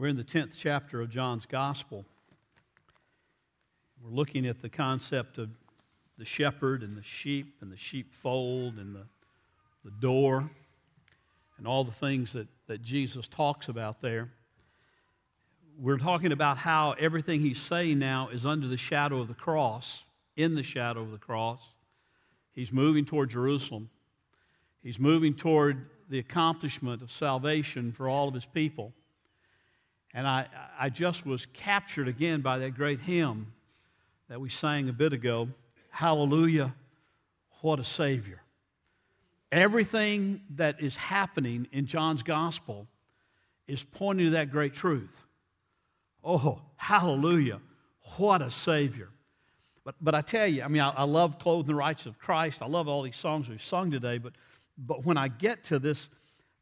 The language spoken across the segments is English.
We're in the 10th chapter of John's Gospel. We're looking at the concept of the shepherd and the sheep and the sheepfold and the, the door and all the things that, that Jesus talks about there. We're talking about how everything he's saying now is under the shadow of the cross, in the shadow of the cross. He's moving toward Jerusalem. He's moving toward the accomplishment of salvation for all of his people. And I, I just was captured again by that great hymn that we sang a bit ago Hallelujah, what a Savior. Everything that is happening in John's gospel is pointing to that great truth. Oh, hallelujah, what a Savior. But, but I tell you, I mean, I, I love clothing the rights of Christ. I love all these songs we've sung today. But, but when I get to this,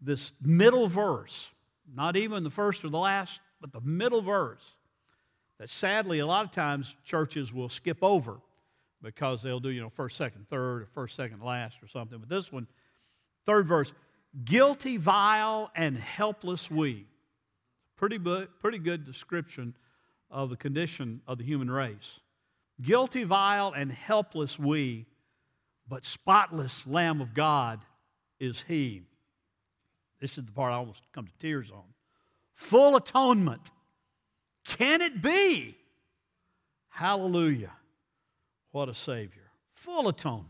this middle verse, not even the first or the last, but the middle verse, that sadly a lot of times churches will skip over because they'll do, you know, first, second, third, or first, second, last, or something. But this one, third verse, guilty, vile, and helpless we. Pretty, pretty good description of the condition of the human race. Guilty, vile, and helpless we, but spotless Lamb of God is He. This is the part I almost come to tears on. Full atonement. Can it be? Hallelujah. What a Savior. Full atonement.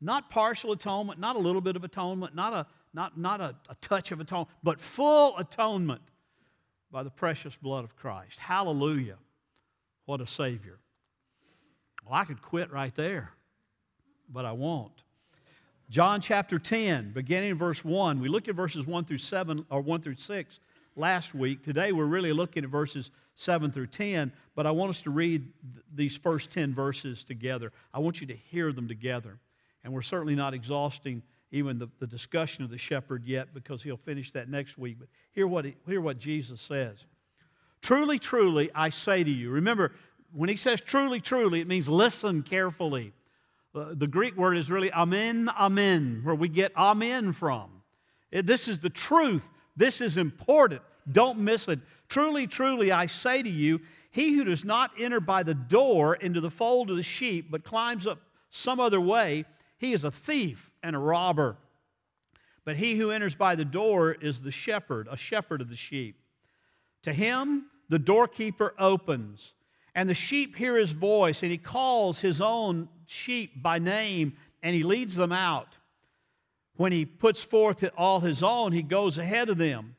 Not partial atonement, not a little bit of atonement, not a, not, not a, a touch of atonement, but full atonement by the precious blood of Christ. Hallelujah. What a Savior. Well, I could quit right there, but I won't. John chapter 10, beginning in verse 1. We looked at verses 1 through 7, or 1 through 6 last week. Today we're really looking at verses 7 through 10, but I want us to read th- these first 10 verses together. I want you to hear them together. And we're certainly not exhausting even the, the discussion of the shepherd yet because he'll finish that next week. But hear what, he, hear what Jesus says. Truly, truly, I say to you. Remember, when he says truly, truly, it means listen carefully. Uh, the Greek word is really amen, amen, where we get amen from. This is the truth. This is important. Don't miss it. Truly, truly, I say to you, he who does not enter by the door into the fold of the sheep, but climbs up some other way, he is a thief and a robber. But he who enters by the door is the shepherd, a shepherd of the sheep. To him, the doorkeeper opens, and the sheep hear his voice, and he calls his own sheep by name, and he leads them out. When he puts forth all his own, he goes ahead of them,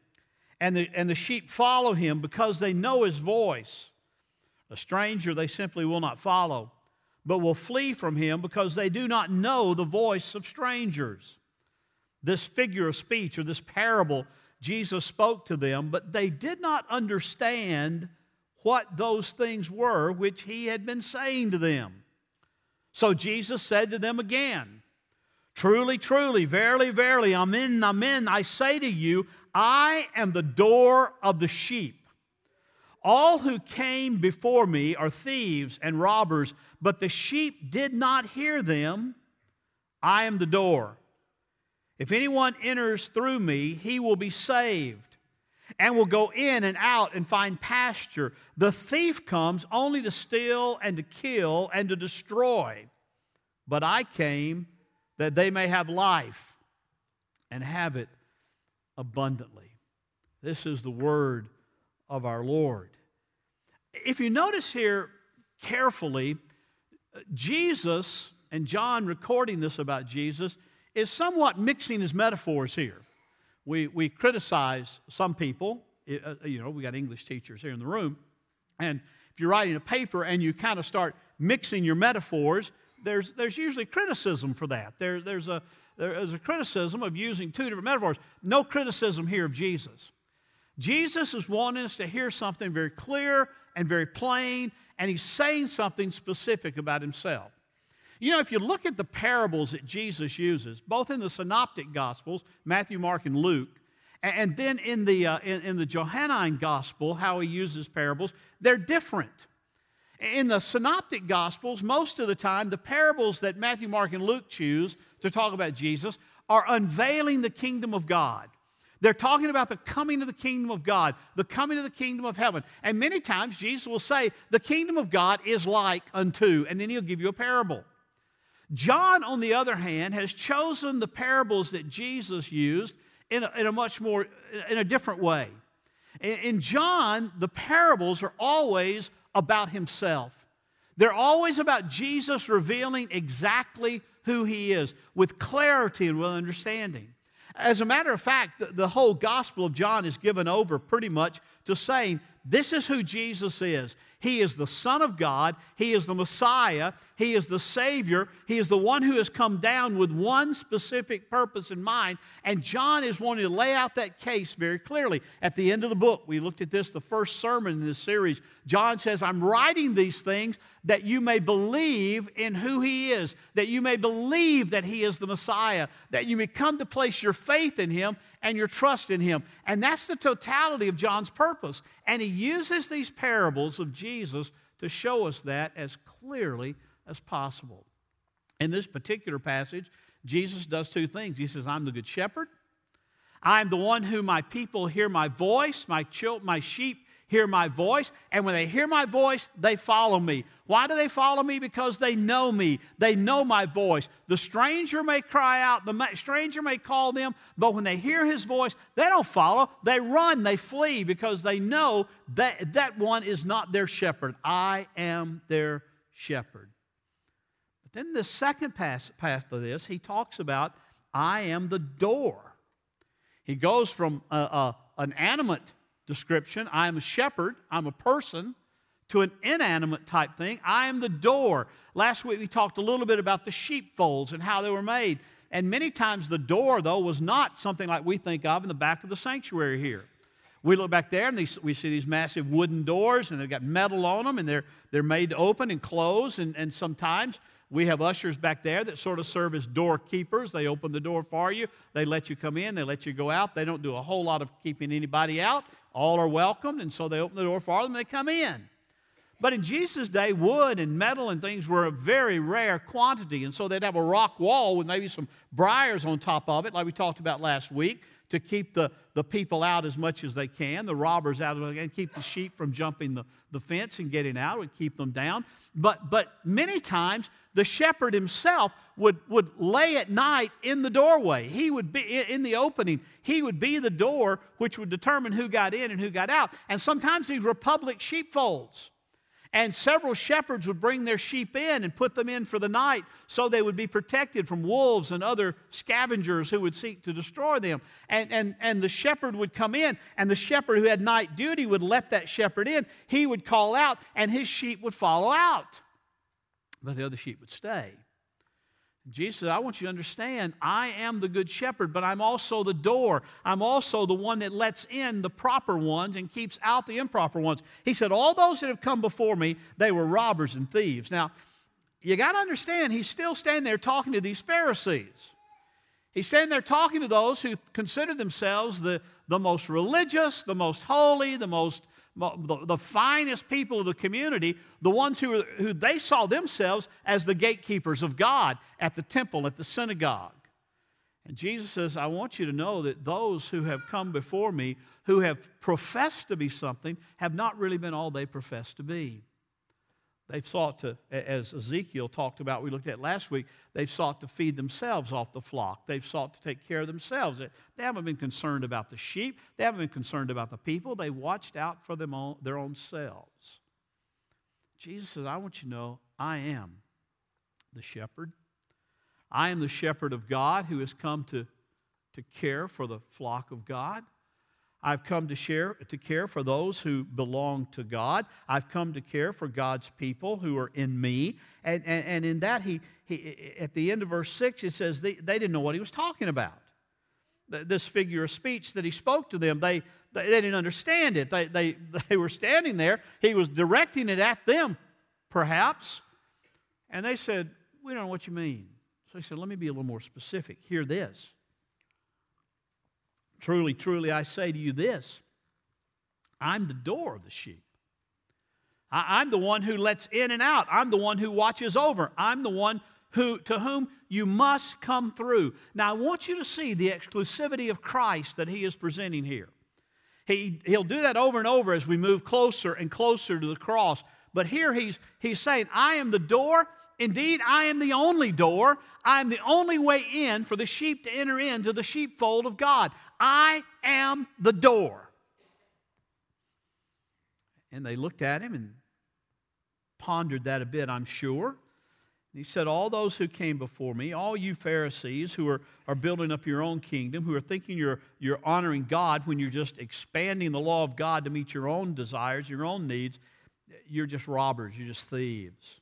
and the, and the sheep follow him because they know his voice. A stranger they simply will not follow but will flee from him because they do not know the voice of strangers. This figure of speech or this parable, Jesus spoke to them, but they did not understand what those things were which he had been saying to them. So Jesus said to them again, Truly, truly, verily, verily, amen, amen, I say to you, I am the door of the sheep. All who came before me are thieves and robbers, but the sheep did not hear them. I am the door. If anyone enters through me, he will be saved and will go in and out and find pasture. The thief comes only to steal and to kill and to destroy. But I came that they may have life and have it abundantly. This is the word of our Lord. If you notice here carefully, Jesus, and John recording this about Jesus, is somewhat mixing his metaphors here. We, we criticize some people, uh, you know, we got English teachers here in the room, and if you're writing a paper and you kind of start mixing your metaphors, there's, there's usually criticism for that. There, there's, a, there's a criticism of using two different metaphors. No criticism here of Jesus. Jesus is wanting us to hear something very clear and very plain, and he's saying something specific about himself. You know, if you look at the parables that Jesus uses, both in the synoptic gospels, Matthew, Mark, and Luke, and then in the, uh, in, in the Johannine gospel, how he uses parables, they're different. In the synoptic gospels, most of the time, the parables that Matthew, Mark, and Luke choose to talk about Jesus are unveiling the kingdom of God. They're talking about the coming of the kingdom of God, the coming of the kingdom of heaven. And many times Jesus will say, The kingdom of God is like unto, and then he'll give you a parable. John, on the other hand, has chosen the parables that Jesus used in a, in a much more, in a different way. In, in John, the parables are always about himself. They're always about Jesus revealing exactly who he is with clarity and with understanding. As a matter of fact, the, the whole Gospel of John is given over pretty much to saying this is who Jesus is. He is the Son of God. He is the Messiah. He is the Savior. He is the one who has come down with one specific purpose in mind. And John is wanting to lay out that case very clearly. At the end of the book, we looked at this, the first sermon in this series. John says, I'm writing these things that you may believe in who He is, that you may believe that He is the Messiah, that you may come to place your faith in Him and your trust in Him. And that's the totality of John's purpose. And he uses these parables of Jesus to show us that as clearly as possible. In this particular passage, Jesus does two things. He says, I'm the good shepherd. I'm the one who my people hear my voice, my, my sheep hear my voice, and when they hear my voice, they follow me. Why do they follow me? Because they know me. They know my voice. The stranger may cry out, the stranger may call them, but when they hear his voice, they don't follow. They run, they flee because they know that that one is not their shepherd. I am their shepherd. But then the second pass, pass of this, he talks about, I am the door. He goes from a, a, an animate description. I am a shepherd, I'm a person, to an inanimate type thing. I am the door. Last week we talked a little bit about the sheepfolds and how they were made. And many times the door, though, was not something like we think of in the back of the sanctuary here. We look back there and we see these massive wooden doors and they've got metal on them and they're, they're made to open and close. And, and sometimes we have ushers back there that sort of serve as doorkeepers. They open the door for you, they let you come in, they let you go out. They don't do a whole lot of keeping anybody out. All are welcomed, and so they open the door for them and they come in. But in Jesus' day, wood and metal and things were a very rare quantity, and so they'd have a rock wall with maybe some briars on top of it, like we talked about last week, to keep the, the people out as much as they can, the robbers out, and keep the sheep from jumping the, the fence and getting out, would keep them down. But, but many times, the shepherd himself would, would lay at night in the doorway. He would be in the opening. He would be the door which would determine who got in and who got out. And sometimes these were public sheepfolds. And several shepherds would bring their sheep in and put them in for the night so they would be protected from wolves and other scavengers who would seek to destroy them. And, and, and the shepherd would come in, and the shepherd who had night duty would let that shepherd in. He would call out, and his sheep would follow out. But the other sheep would stay. Jesus said, I want you to understand, I am the good shepherd, but I'm also the door. I'm also the one that lets in the proper ones and keeps out the improper ones. He said, All those that have come before me, they were robbers and thieves. Now, you got to understand, he's still standing there talking to these Pharisees. He's standing there talking to those who consider themselves the, the most religious, the most holy, the most the, the finest people of the community, the ones who, who they saw themselves as the gatekeepers of God at the temple, at the synagogue. And Jesus says, I want you to know that those who have come before me, who have professed to be something, have not really been all they profess to be. They've sought to, as Ezekiel talked about, we looked at last week, they've sought to feed themselves off the flock. They've sought to take care of themselves. They haven't been concerned about the sheep, they haven't been concerned about the people. They watched out for them own, their own selves. Jesus says, I want you to know I am the shepherd. I am the shepherd of God who has come to, to care for the flock of God. I've come to share to care for those who belong to God. I've come to care for God's people who are in me. And, and, and in that, he, he, at the end of verse 6, it says they, they didn't know what he was talking about. This figure of speech that he spoke to them, they, they, they didn't understand it. They, they, they were standing there. He was directing it at them, perhaps. And they said, We don't know what you mean. So he said, Let me be a little more specific. Hear this. Truly, truly, I say to you this I'm the door of the sheep. I, am the one who lets in and out. I'm the one who watches over. I'm the one who, to whom you must come through. Now, I want you to see the exclusivity of Christ that he is presenting here. He, he'll do that over and over as we move closer and closer to the cross. But here he's, he's saying, I am the door. Indeed, I am the only door. I am the only way in for the sheep to enter into the sheepfold of God. I am the door. And they looked at him and pondered that a bit, I'm sure. He said, All those who came before me, all you Pharisees who are, are building up your own kingdom, who are thinking you're, you're honoring God when you're just expanding the law of God to meet your own desires, your own needs, you're just robbers, you're just thieves.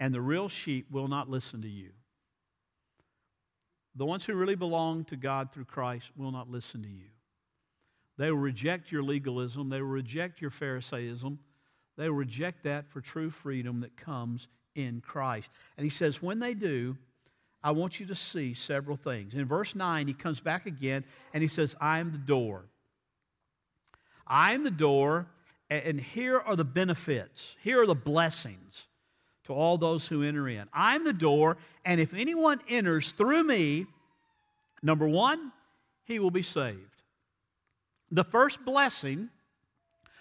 And the real sheep will not listen to you. The ones who really belong to God through Christ will not listen to you. They will reject your legalism, they will reject your Pharisaism, they will reject that for true freedom that comes in Christ. And he says, when they do, I want you to see several things. In verse 9, he comes back again and he says, I am the door. I am the door, and here are the benefits. Here are the blessings to all those who enter in. I'm the door, and if anyone enters through me, number one, he will be saved. The first blessing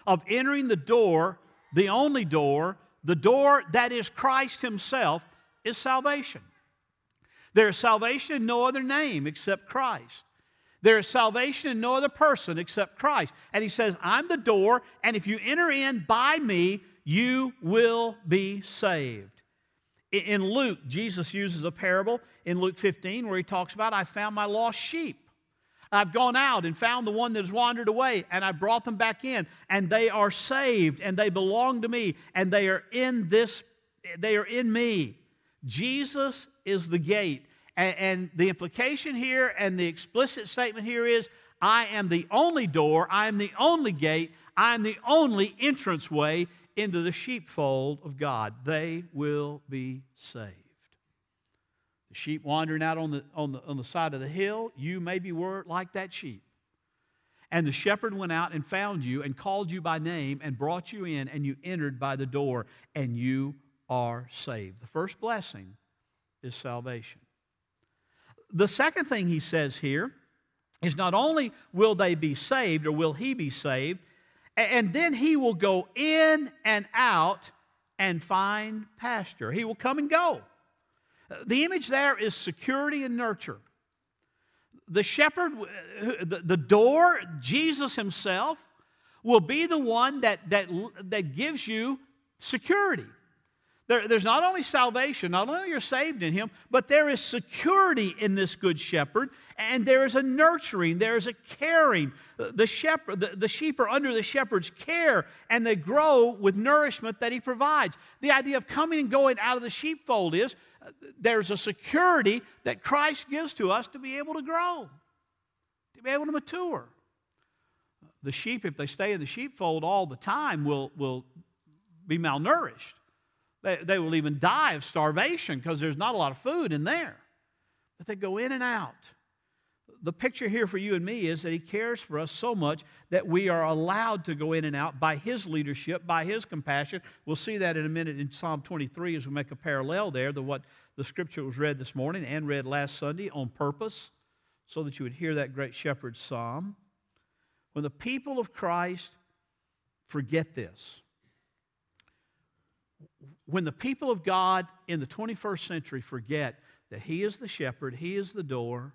of entering the door, the only door, the door that is Christ Himself is salvation. There is salvation in no other name except Christ. There is salvation in no other person except Christ. And He says, I'm the door, and if you enter in by me, you will be saved. In Luke, Jesus uses a parable in Luke 15 where he talks about, I found my lost sheep. I've gone out and found the one that has wandered away, and I brought them back in, and they are saved, and they belong to me, and they are in this, they are in me. Jesus is the gate. And, and the implication here and the explicit statement here is I am the only door, I am the only gate, I am the only entranceway into the sheepfold of God. They will be saved. The sheep wandering out on the, on the, on the side of the hill, you maybe were like that sheep. And the shepherd went out and found you and called you by name and brought you in, and you entered by the door, and you are saved. The first blessing is salvation. The second thing he says here is not only will they be saved or will he be saved, and then he will go in and out and find pasture. He will come and go. The image there is security and nurture. The shepherd, the door, Jesus himself, will be the one that, that, that gives you security. There, there's not only salvation, not only you're saved in Him, but there is security in this good shepherd, and there is a nurturing, there is a caring. The, shepherd, the, the sheep are under the shepherd's care, and they grow with nourishment that He provides. The idea of coming and going out of the sheepfold is uh, there's a security that Christ gives to us to be able to grow, to be able to mature. The sheep, if they stay in the sheepfold all the time, will, will be malnourished. They, they will even die of starvation because there's not a lot of food in there. But they go in and out. The picture here for you and me is that He cares for us so much that we are allowed to go in and out by His leadership, by His compassion. We'll see that in a minute in Psalm 23 as we make a parallel there to what the scripture was read this morning and read last Sunday on purpose so that you would hear that great shepherd's psalm. When the people of Christ forget this, when the people of God in the 21st century forget that He is the shepherd, He is the door,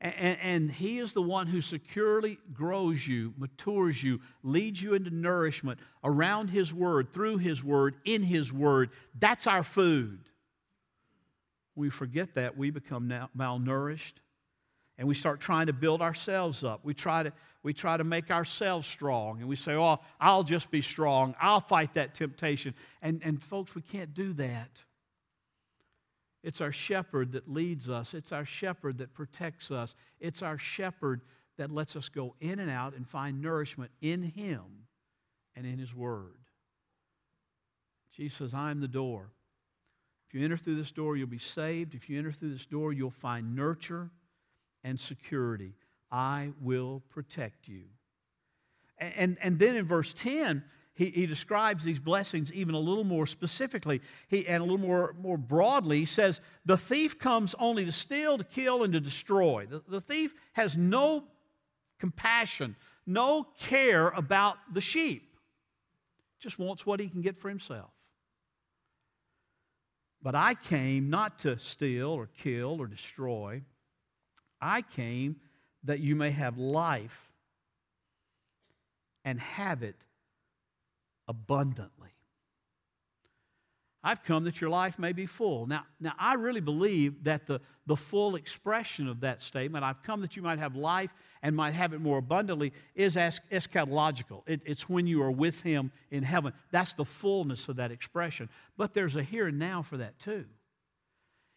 and, and, He is the one who securely grows you, matures you, leads you into nourishment around His Word, through His Word, in His Word. That's our food. We forget that, we become malnourished and we start trying to build ourselves up. We try to, we try to make ourselves strong, and we say, Oh, I'll just be strong. I'll fight that temptation. And, and folks, we can't do that. It's our shepherd that leads us, it's our shepherd that protects us, it's our shepherd that lets us go in and out and find nourishment in Him and in His Word. Jesus says, I'm the door. If you enter through this door, you'll be saved. If you enter through this door, you'll find nurture and security. I will protect you. And, and then in verse 10, he, he describes these blessings even a little more specifically he, and a little more, more broadly. He says, The thief comes only to steal, to kill, and to destroy. The, the thief has no compassion, no care about the sheep, just wants what he can get for himself. But I came not to steal or kill or destroy. I came that you may have life and have it abundantly. I've come that your life may be full. Now, now I really believe that the, the full expression of that statement, I've come that you might have life and might have it more abundantly, is eschatological. It, it's when you are with Him in heaven. That's the fullness of that expression. But there's a here and now for that too.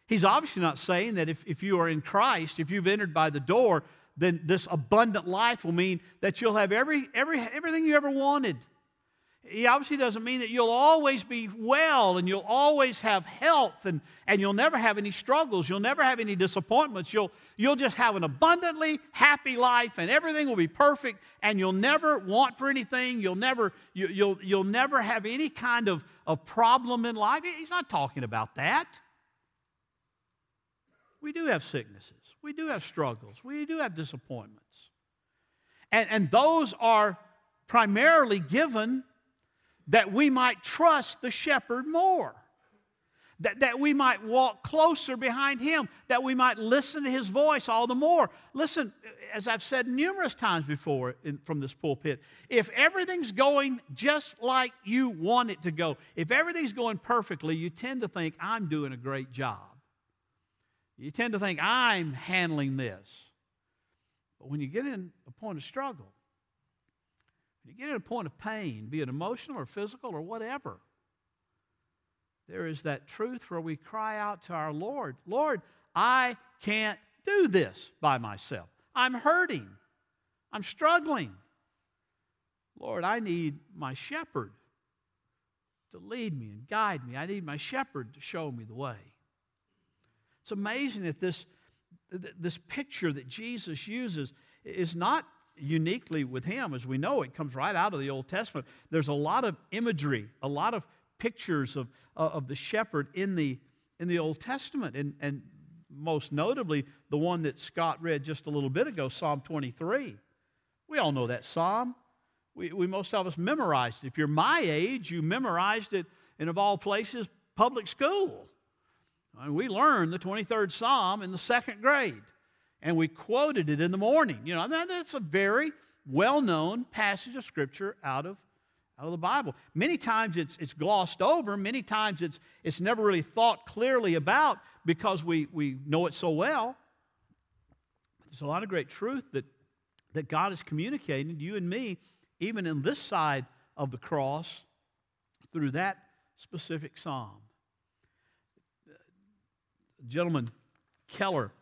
He's obviously not saying that if, if you are in Christ, if you've entered by the door, then this abundant life will mean that you'll have every, every, everything you ever wanted. He obviously doesn't mean that you'll always be well and you'll always have health and, and you'll never have any struggles. You'll never have any disappointments. You'll, you'll just have an abundantly happy life and everything will be perfect and you'll never want for anything. You'll never, you, you'll, you'll never have any kind of, of problem in life. He's not talking about that. We do have sicknesses. We do have struggles. We do have disappointments. And, and those are primarily given that we might trust the shepherd more. That, that we might walk closer behind him, that we might listen to his voice all the more. Listen, as I've said numerous times before in, from this pulpit, if everything's going just like you want it to go, if everything's going perfectly, you tend to think, I'm doing a great job. You tend to think, I'm handling this. But when you get in a point of struggle, when you get in a point of pain, be it emotional or physical or whatever, there is that truth where we cry out to our Lord, Lord, I can't do this by myself. I'm hurting. I'm struggling. Lord, I need my shepherd to lead me and guide me. I need my shepherd to show me the way. It's amazing that this, this picture that Jesus uses is not uniquely with him, as we know, it comes right out of the Old Testament. There's a lot of imagery, a lot of pictures of, uh, of the shepherd in the, in the Old Testament. And, and most notably, the one that Scott read just a little bit ago, Psalm 23. We all know that psalm. We, we most of us memorized it. If you're my age, you memorized it in, of all places, public school. Mean, we learned the 23rd Psalm in the second grade and we quoted it in the morning. You know, that's a very well known passage of Scripture out of, out of the Bible. Many times it's, it's glossed over, many times it's, it's never really thought clearly about because we, we know it so well. There's a lot of great truth that, that God is communicating to you and me, even in this side of the cross, through that specific psalm. Gentleman Keller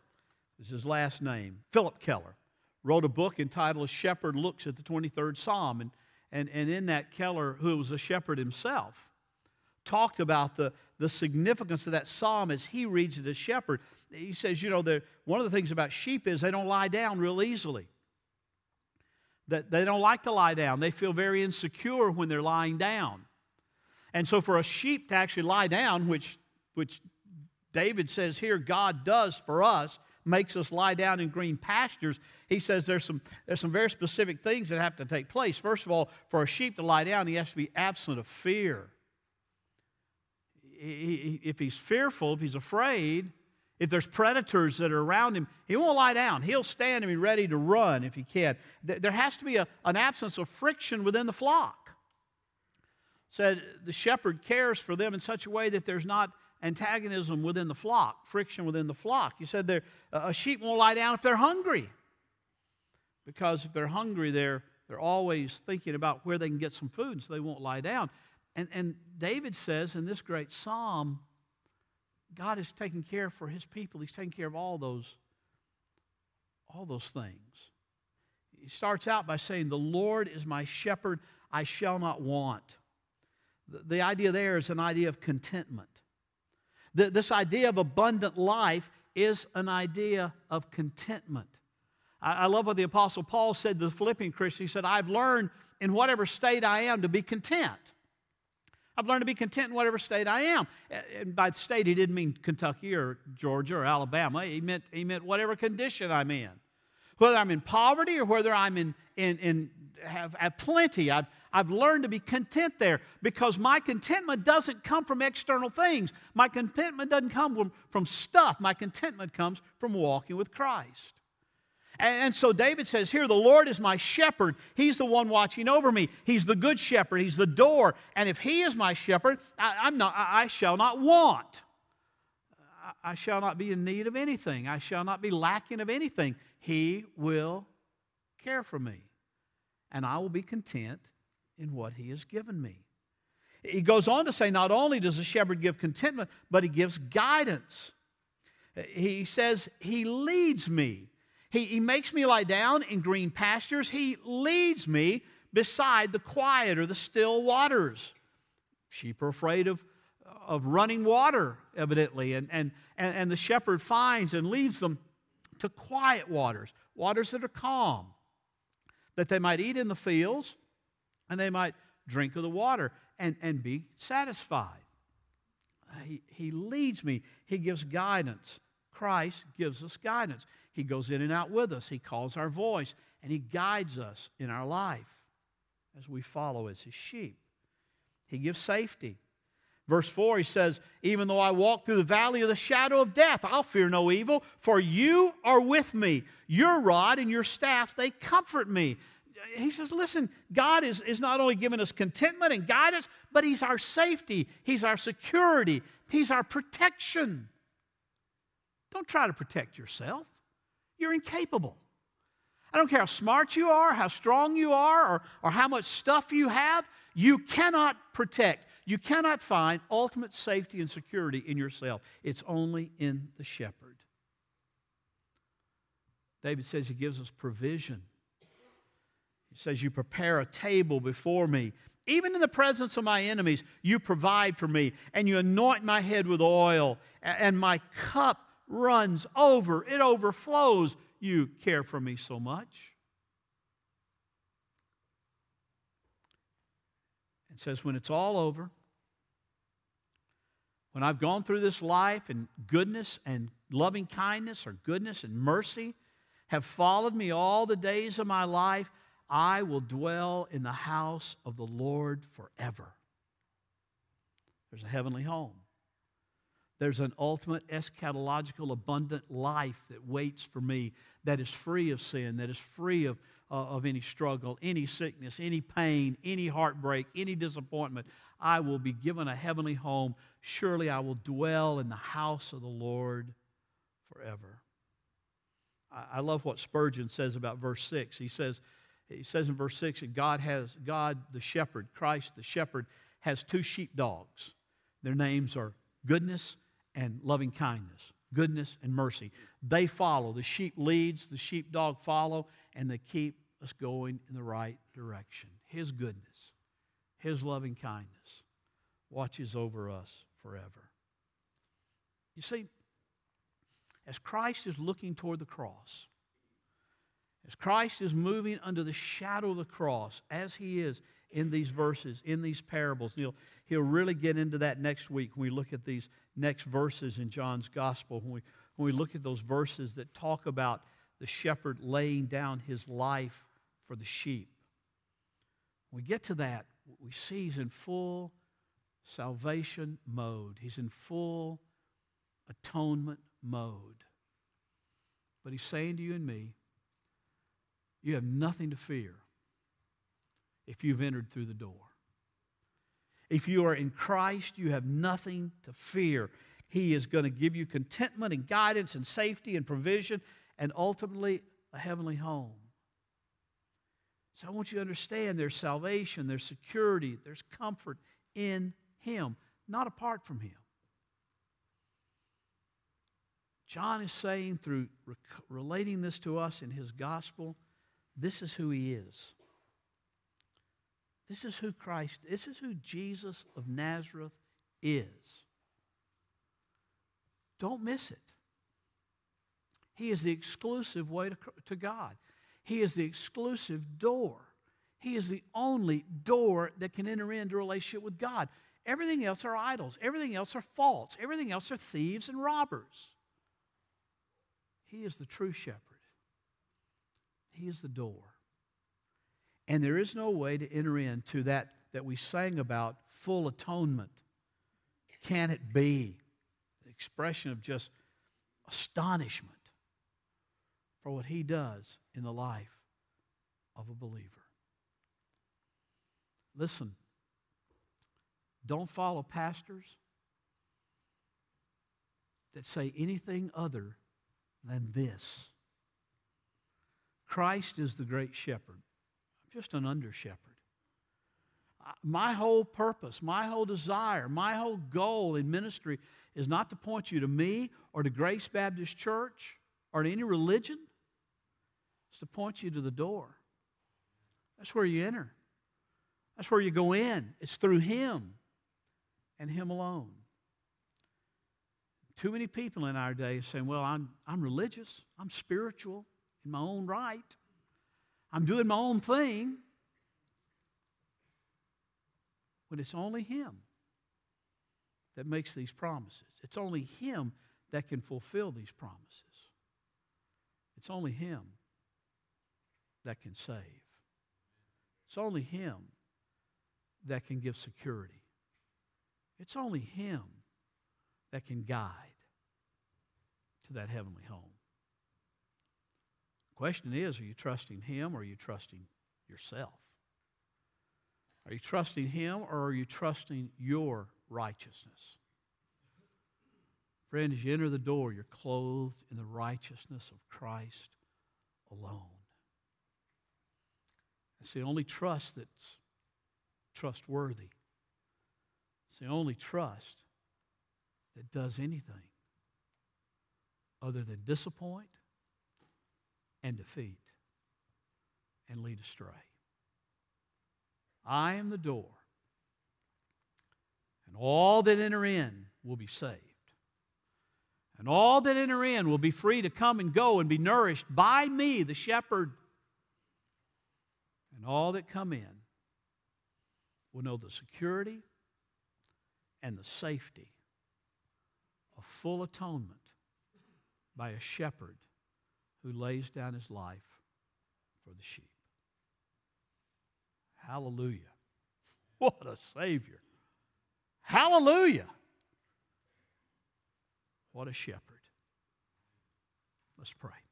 is his last name. Phillip Keller wrote a book entitled A Shepherd Looks at the 23rd Psalm. And, and, and in that, Keller, who was a shepherd himself, talked about the, the significance of that psalm as he reads it as shepherd. He says, you know, one of the things about sheep is they don't lie down real easily. That they don't like to lie down. They feel very insecure when they're lying down. And so for a sheep to actually lie down, which, which David says here God does for us, makes us lie down in green pastures, he says there's some, there's some very specific things that have to take place. First of all, for a sheep to lie down, he has to be absent of fear. He, if he's fearful, if he's afraid, if there's predators that are around him, he won't lie down. He'll stand and be ready to run if he can. There has to be a, an absence of friction within the flock. Said the shepherd cares for them in such a way that there's not antagonism within the flock, friction within the flock. You said there, a sheep won't lie down if they're hungry. Because if they're hungry, they're, they're always thinking about where they can get some food, so they won't lie down. And, and David says in this great psalm, God is taking care for his people. He's taking care of all those, all those things. He starts out by saying, The Lord is my shepherd, I shall not want. The, the idea there is an idea of contentment. This idea of abundant life is an idea of contentment. I, I love what the Apostle Paul said to the Philippian Christian. He said, I've learned in whatever state I am to be content. I've learned to be content in whatever state I am. And by state, he didn't mean Kentucky or Georgia or Alabama. He meant, he meant whatever condition I'm in. Whether I'm in poverty or whether I'm in, in, in have, have plenty, I've, I've learned to be content there because my contentment doesn't come from external things. My contentment doesn't come from, from stuff. My contentment comes from walking with Christ. And so David says here, the Lord is my shepherd. He's the one watching over me. He's the good shepherd. He's the door. And if he is my shepherd, I, am not, I shall not want. I shall not be in need of anything. I shall not be lacking of anything. He will care for me. And I will be content in what he has given me. He goes on to say, not only does the shepherd give contentment, but he gives guidance. He says, He leads me he, he makes me lie down in green pastures. He leads me beside the quiet or the still waters. Sheep are afraid of, of running water, evidently, and, and, and, and the shepherd finds and leads them to quiet waters, waters that are calm, that they might eat in the fields and they might drink of the water and, and be satisfied. He, he leads me, He gives guidance. Christ gives us guidance. He goes in and out with us, He calls our voice, and He guides us in our life as we follow as His sheep. He gives safety. Verse 4, he says, Even though I walk through the valley of the shadow of death, I'll fear no evil, for you are with me. Your rod and your staff, they comfort me. He says, Listen, God is, is not only giving us contentment and guidance, but He's our safety, He's our security, He's our protection. Don't try to protect yourself. You're incapable. I don't care how smart you are, how strong you are, or, or how much stuff you have, you cannot protect. You cannot find ultimate safety and security in yourself. It's only in the shepherd. David says he gives us provision. He says, You prepare a table before me. Even in the presence of my enemies, you provide for me, and you anoint my head with oil, and my cup runs over, it overflows. You care for me so much. It says, when it's all over, when I've gone through this life and goodness and loving kindness or goodness and mercy have followed me all the days of my life, I will dwell in the house of the Lord forever. There's a heavenly home. There's an ultimate eschatological abundant life that waits for me that is free of sin, that is free of, uh, of any struggle, any sickness, any pain, any heartbreak, any disappointment. I will be given a heavenly home. Surely I will dwell in the house of the Lord forever. I, I love what Spurgeon says about verse 6. He says, he says in verse 6 that God has, God the shepherd, Christ the shepherd, has two sheepdogs. Their names are goodness and loving kindness, goodness and mercy. They follow. The sheep leads, the sheepdog follow, and they keep us going in the right direction. His goodness, His loving kindness watches over us forever. You see, as Christ is looking toward the cross, as Christ is moving under the shadow of the cross, as He is in these verses, in these parables, he'll, he'll really get into that next week when we look at these next verses in John's gospel, when we, when we look at those verses that talk about the shepherd laying down his life for the sheep. When we get to that, we see he's in full salvation mode, he's in full atonement mode. But he's saying to you and me, you have nothing to fear if you've entered through the door. If you are in Christ, you have nothing to fear. He is going to give you contentment and guidance and safety and provision and ultimately a heavenly home. So I want you to understand there's salvation, there's security, there's comfort in Him, not apart from Him. John is saying through relating this to us in his gospel, this is who he is. This is who Christ, this is who Jesus of Nazareth is. Don't miss it. He is the exclusive way to, to God. He is the exclusive door. He is the only door that can enter into relationship with God. Everything else are idols. Everything else are false. Everything else are thieves and robbers. He is the true shepherd. He is the door. And there is no way to enter into that that we sang about full atonement. Can it be? The expression of just astonishment for what he does in the life of a believer. Listen, don't follow pastors that say anything other than this Christ is the great shepherd. I'm just an under shepherd. My whole purpose, my whole desire, my whole goal in ministry is not to point you to me or to Grace Baptist Church or to any religion. To point you to the door. That's where you enter. That's where you go in. It's through Him and Him alone. Too many people in our day saying, Well, I'm, I'm religious, I'm spiritual in my own right, I'm doing my own thing. When it's only Him that makes these promises, it's only Him that can fulfill these promises. It's only Him that can save. It's only Him that can give security. It's only Him that can guide to that heavenly home. Question is are you trusting Him or are you trusting yourself? Are you trusting Him or are you trusting your righteousness? Friend, as you enter the door, you're clothed in the righteousness of Christ alone. It's the only trust that's trustworthy. It's the only trust that does anything other than disappoint and defeat and lead astray. I am the door, and all that enter in will be saved. And all that enter in will be free to come and go and be nourished by me, the shepherd. And all that come in will know the security and the safety of full atonement by a shepherd who lays down his life for the sheep. Hallelujah. What a Savior. Hallelujah. What a shepherd. Let's pray.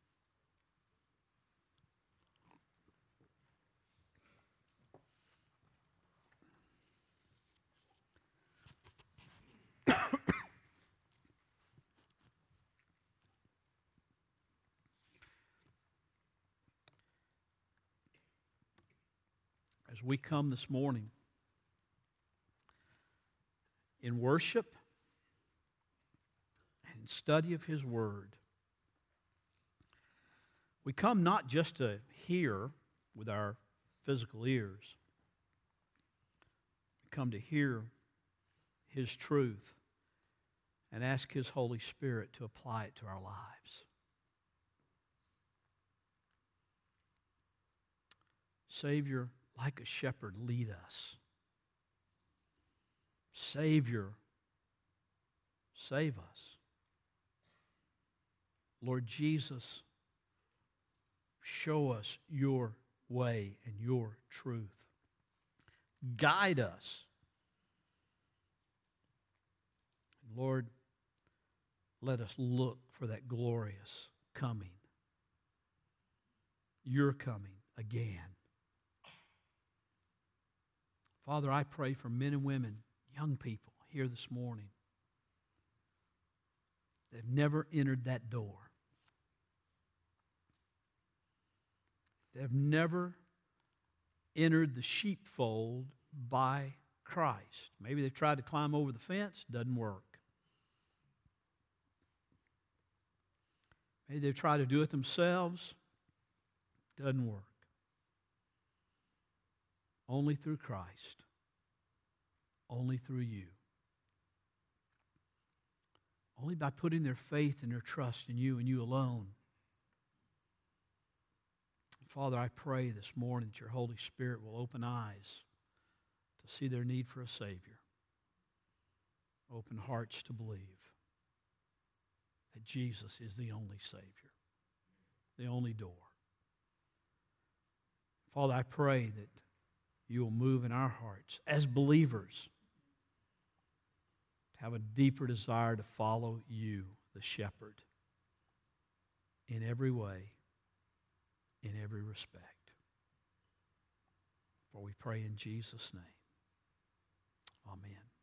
We come this morning in worship and study of His Word. We come not just to hear with our physical ears, we come to hear His truth and ask His Holy Spirit to apply it to our lives. Savior, like a shepherd, lead us. Savior, save us. Lord Jesus, show us your way and your truth. Guide us. Lord, let us look for that glorious coming. Your coming again. Father, I pray for men and women, young people here this morning They've never entered that door, They've never entered the sheepfold by Christ. Maybe they've tried to climb over the fence, doesn't work. Maybe they've tried to do it themselves, doesn't work. Only through Christ. Only through you. Only by putting their faith and their trust in you and you alone Father, I pray this morning that your Holy Spirit will open eyes to see their need for a Savior, open hearts to believe that Jesus is the only Savior, the only door. Father, I pray that you will move in our hearts as believers to have a deeper desire to follow you, the shepherd, in every way, in every respect. For we pray in Jesus' name. Amen.